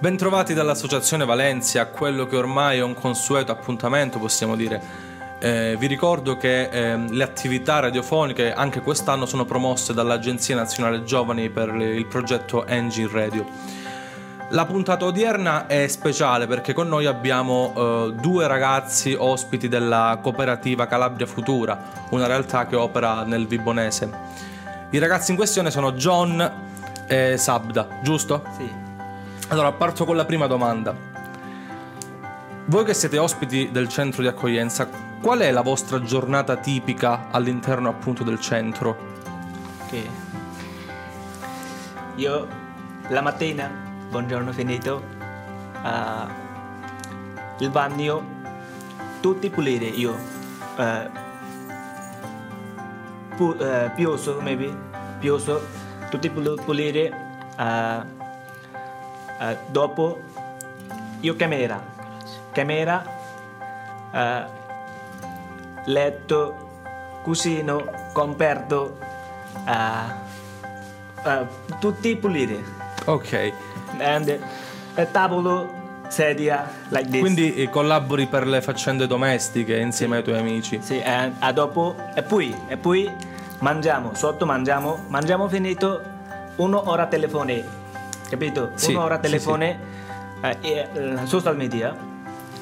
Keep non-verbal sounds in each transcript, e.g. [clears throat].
Bentrovati dall'Associazione Valencia quello che ormai è un consueto appuntamento, possiamo dire. Eh, vi ricordo che eh, le attività radiofoniche anche quest'anno sono promosse dall'Agenzia Nazionale Giovani per il progetto Engine Radio. La puntata odierna è speciale perché con noi abbiamo eh, due ragazzi ospiti della cooperativa Calabria Futura, una realtà che opera nel Vibonese. I ragazzi in questione sono John e Sabda, giusto? Sì. Allora, parto con la prima domanda. Voi che siete ospiti del centro di accoglienza, qual è la vostra giornata tipica all'interno appunto del centro? Ok. Io la mattina, buongiorno finito, uh, il bagno, tutti pulire io. Uh, pu- uh, pioso, maybe, pioso, tutti pul- pulire. Uh, Uh, dopo io camera, camera, uh, letto, cusino, comperto, uh, tutti pulire. Ok. And tavolo, sedia, like this. Quindi eh, collabori per le faccende domestiche insieme ai tuoi amici. Sì, e dopo, e poi, e poi mangiamo, sotto mangiamo, mangiamo finito, un'ora telefono capito? Sì, Un'ora sì, telefone, eh, e, eh, social media,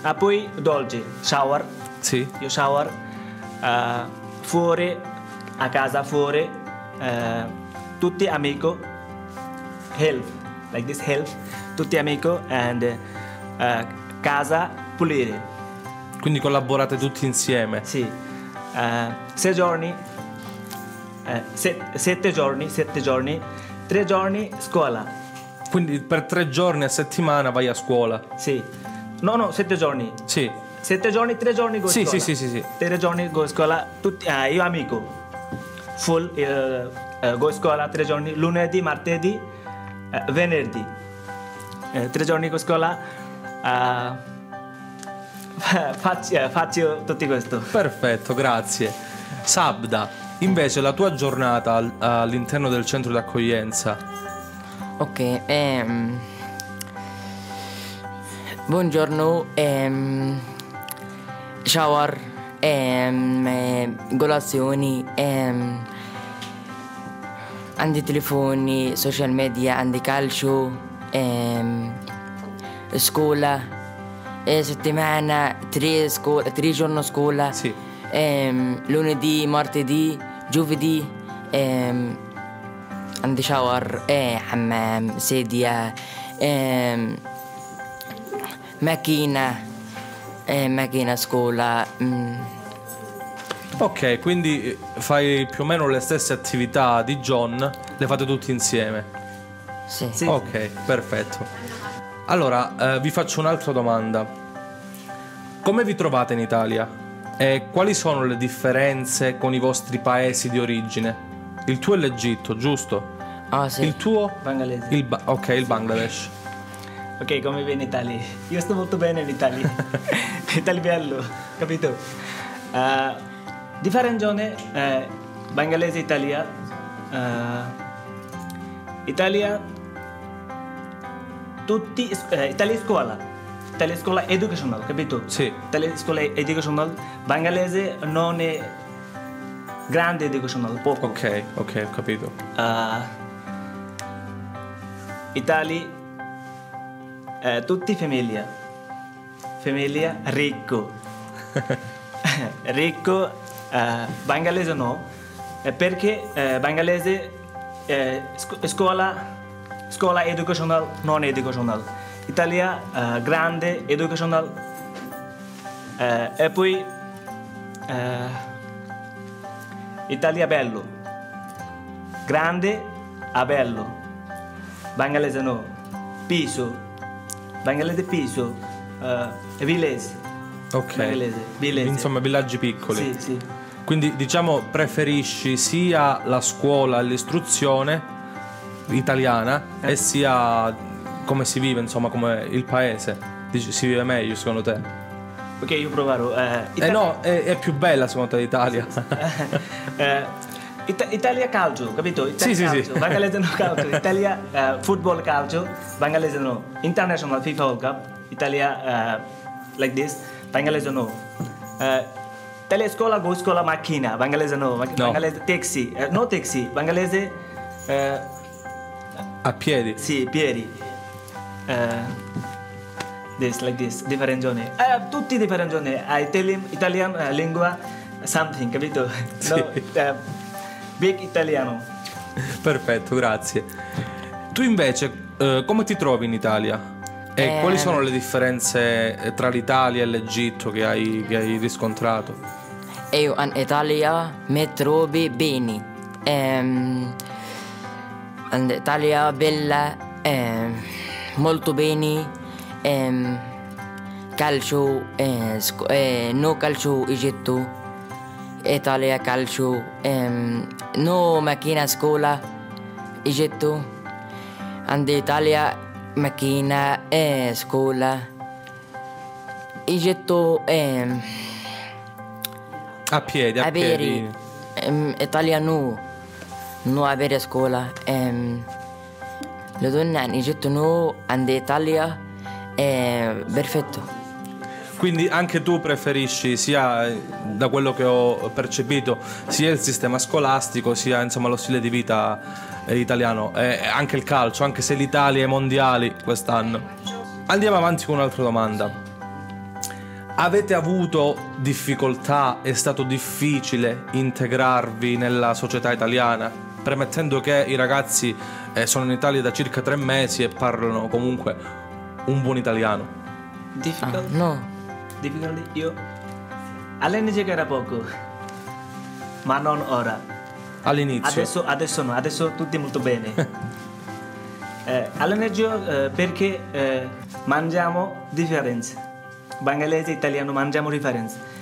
e poi dolce, shower, Sì. io shower, eh, fuori, a casa fuori, eh, tutti amico, help, like this help, tutti amico, and eh, casa pulire, Quindi collaborate tutti insieme. sì, sei giorni, eh, se- sette giorni, sette giorni, tre giorni scuola, Quindi per tre giorni a settimana vai a scuola. Sì. No, no, sette giorni. Sì. Sette giorni, tre giorni go Sì, scuola. sì, sì, sì, sì. Tre giorni go scuola, tutti, eh, io amico. Full, eh, eh, go scuola tre giorni, lunedì, martedì, eh, venerdì. Eh, tre giorni go scuola, eh, [laughs] faccio, eh, faccio tutto questo. Perfetto, grazie. Sabda, invece la tua giornata al- all'interno del centro di accoglienza. Ok, ehm, buongiorno, ehm, shower, ehm, eh, colazioni, ehm, andi telefoni, social media, andi calcio, ehm, scuola, e settimana, tre, scuola, tre giorni scuola, Sì. ehm, lunedì, martedì, giovedì, ehm, عندي شاور ايه حمام سيديا إيه ماكينة إيه ماكينة سكولا mm, Ok, quindi eh, fai più o meno le stesse attività di John, le fate tutti insieme. sì. Sì. Ok, perfetto. Allora, eh, vi faccio un'altra domanda. Come vi trovate in Italia? E quali sono le differenze con i vostri paesi di origine? Il tuo è l'Egitto, giusto? Ah sì. Il tuo? Bangalese. Il Ba- ok, il Bangladesh. Ok, come viene in Italia? Io sto molto bene in Italia. [laughs] Italia bello, capito? Uh, differenzione eh, Bangalese Italia. eh, Italia tutti eh, Italia scuola. Italia scuola educational, capito? Sì. Italia scuola educational. Bangalese non è grande educational, poco. Ok, ok, ho capito. Uh, Italia, eh, tutti famiglia, famiglia ricco, [laughs] ricco, eh, bangalese no, eh, perché eh, bangalese eh, scu- scuola, scuola educational, non educational, Italia eh, grande, educational, eh, e poi eh, Italia bello, grande a bello. Bangalese no. Piso. Bangalese piso. Uh, village. Ok. Bangalese. Village. Insomma, villaggi piccoli. Sì, sì. Quindi diciamo preferisci sia la scuola e l'istruzione italiana Eh. e sia come si vive, insomma, come il paese. Dici, si vive meglio secondo te? Ok, io proverò. Eh, Eh no, è, è più bella secondo te l'Italia. [laughs] eh, Ita- Italia calcio, capito? Italia Sì, sì, sì. calcio, Bangladesh no calcio, Italia uh, football calcio, Bangladesh no international FIFA World Cup, Italia uh, like this, Bangladesh no. Uh, Italia scuola go scuola macchina, Bangladesh no, Ma- No. Bangladesh taxi, uh, no taxi, Bangladesh uh, A piedi. sì, piedi. Uh, this like this, different zone. Uh, tutti different zone. Uh, Italian, Italian uh, lingua something, capito? [laughs] Sì. No, uh, big italiano. Perfetto, grazie. Tu invece eh, come ti trovi in Italia? E Eh, quali sono le differenze eh, tra l'Italia e l'Egitto che hai, che hai riscontrato? Io in Italia mi trovi bene. Ehm, in Italia bella, ehm, molto bene. Ehm, calcio, eh, sc- eh, no calcio Egitto. Italia calcio, ehm, no macchina scuola Egitto. In Italia macchina e scuola. Egitto ehm, A piedi, a avere piedi. ehm, italiano no avere scuola ehm, le donne in Egitto no in Italia è perfetto Quindi anche tu preferisci sia eh, da quello che ho percepito sia il sistema scolastico sia insomma lo stile di vita eh, italiano e anche il calcio, anche se l'Italia è ai mondiali quest'anno. Andiamo avanti con un'altra domanda. Avete avuto difficoltà? È stato difficile integrarvi nella società italiana? Premettendo che i ragazzi eh, sono in Italia da circa tre mesi e parlano comunque un buon italiano. Ah, Difficult, no difficult io all'inizio era poco, ma non ora. All'inizio. Adesso, adesso no, adesso tutti molto bene. [laughs] eh, all'inizio eh, perché eh, mangiamo differenze. Bangladese e italiano mangiamo differenze.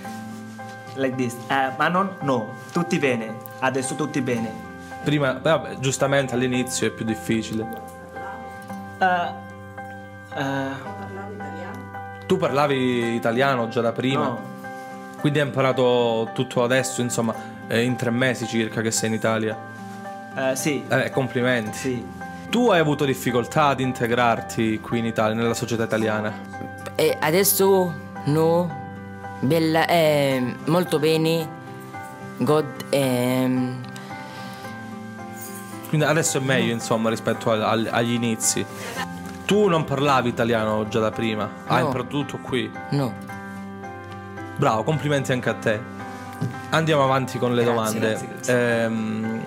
Like this. Eh, ma non no, tutti bene. Adesso tutti bene. Prima, vabbè, giustamente all'inizio è più difficile. Eh, eh, Tu parlavi italiano già da prima, no, quindi hai imparato tutto adesso, insomma, eh, in tre mesi circa che sei in Italia. eh, sì, Eh, complimenti. sì. Tu hai avuto difficoltà ad integrarti qui in Italia, nella società italiana? e adesso no bella è molto bene God ehm, Quindi adesso è meglio, insomma, rispetto al- al- agli inizi. Tu non parlavi italiano già da prima, hai No. imparato tutto qui. no Bravo, complimenti anche a te. Andiamo avanti con le Grazie, domande. grazie, grazie. Ehm,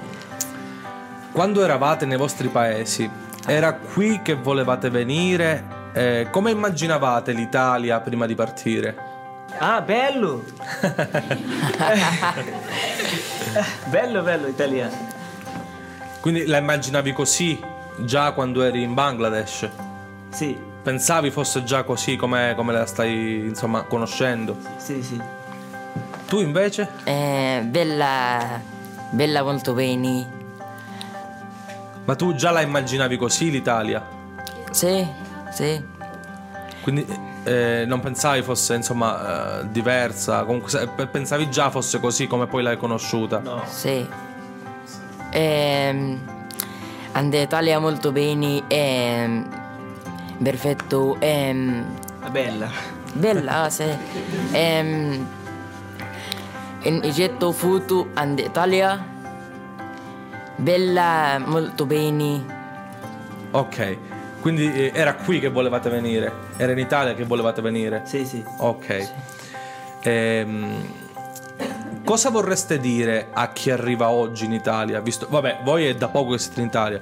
quando eravate nei vostri paesi, era qui che volevate venire? Eh, come immaginavate l'Italia prima di partire? Ah, bello! [laughs] bello, bello, italiano. Quindi la immaginavi così già quando eri in Bangladesh? Sì, Pensavi fosse già così come, come la stai insomma conoscendo? sì, sì. Tu invece? eh, bella bella molto bene Ma tu già la immaginavi così l'Italia? sì sì Quindi eh, non pensavi fosse insomma eh, diversa, comunque pensavi già fosse così come poi l'hai conosciuta. No. Sì. Ehm, in Italia molto bene. Ehm, perfetto. Ehm, Bella. bella, [laughs] sì. Ehm, in Egitto foto in Italia. Bella, molto bene. Ok, quindi eh, era qui che volevate venire? Era in Italia che volevate venire? Sì, sì. Ok. Ehm, cosa vorreste dire a chi arriva oggi in Italia? Visto, vabbè, voi è da poco che siete in Italia,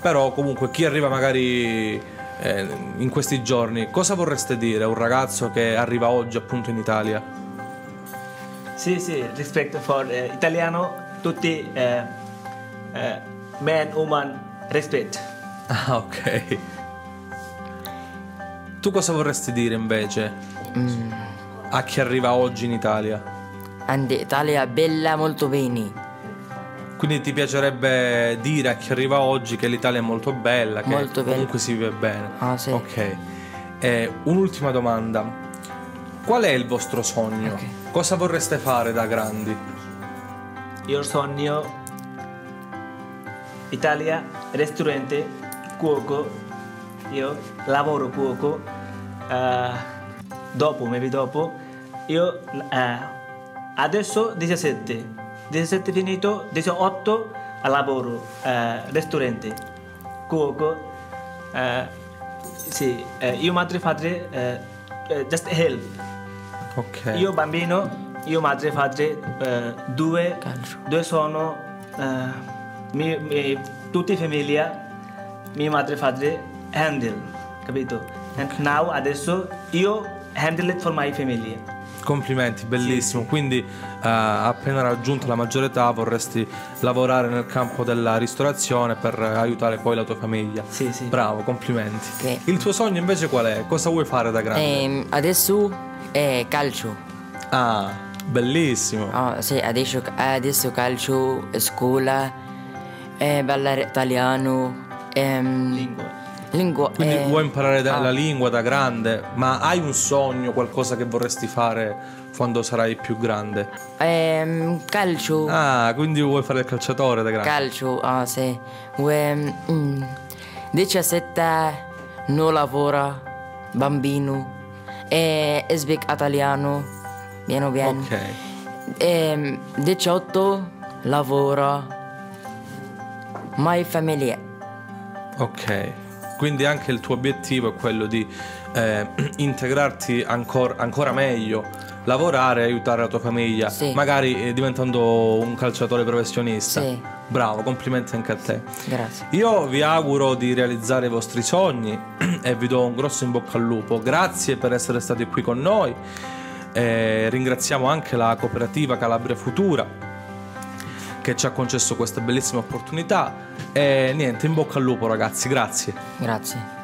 però comunque chi arriva magari eh, in questi giorni, cosa vorreste dire a un ragazzo che arriva oggi appunto in Italia? Sì, sì, rispetto for eh, italiano, tutti eh, eh, man, woman, rispetto. [laughs] Ah, ok. Tu cosa vorresti dire invece Mm, a chi arriva oggi in Italia? in Italia bella, molto bene. Quindi ti piacerebbe dire a chi arriva oggi che l'Italia è molto bella, che Molto comunque si vive bene. Ah, sì. Ok. Eh, un'ultima domanda. Qual è il vostro sogno? Ok. Cosa vorreste fare da grandi? Io sogno Italia, ristorante, cuoco, io lavoro cuoco, eh, dopo, maybe dopo, io eh, adesso 17, 17 finito, 18 lavoro, eh, ristorante, cuoco, eh, sì, eh, io madre padre, eh, eh, just help. Ok. Io bambino, io madre padre, eh, due, due sono, mi, mi, tutti famiglia, mia madre padre handle, capito? And now adesso io handle it for my family. Complimenti, bellissimo. Quindi, eh, appena raggiunta la maggiore età, vorresti lavorare nel campo della ristorazione per aiutare poi la tua famiglia. Sì, sì. Bravo, complimenti. Ok. Il tuo sogno invece qual è? Cosa vuoi fare da grande? Ehm, adesso è calcio. Ah, bellissimo. Ah, sì, adesso, adesso calcio, scuola, eh, ballare italiano, ehm, Lingua. Lingua. Quindi eh, vuoi imparare da- ah, la lingua da grande, ma hai un sogno, qualcosa che vorresti fare quando sarai più grande? ehm, calcio, Ah, quindi vuoi fare il calciatore da grande? calcio, ah sì. Ehm, mm, 17 non lavora, bambino, e speak italiano, piano piano. ok. Ehm, 18 lavora, my famiglia. Ok, quindi anche il tuo obiettivo è quello di eh, [clears throat] integrarti ancor- ancora meglio, lavorare e aiutare la tua famiglia, Sì. magari eh, diventando un calciatore professionista. Sì. Bravo, complimenti anche a te. Grazie. Io vi auguro di realizzare i vostri sogni [clears throat] e vi do un grosso in bocca al lupo. Grazie per essere stati qui con noi. Eh, ringraziamo anche la cooperativa Calabria Futura che ci ha concesso questa bellissima opportunità. E niente, in bocca al lupo ragazzi, grazie. Grazie.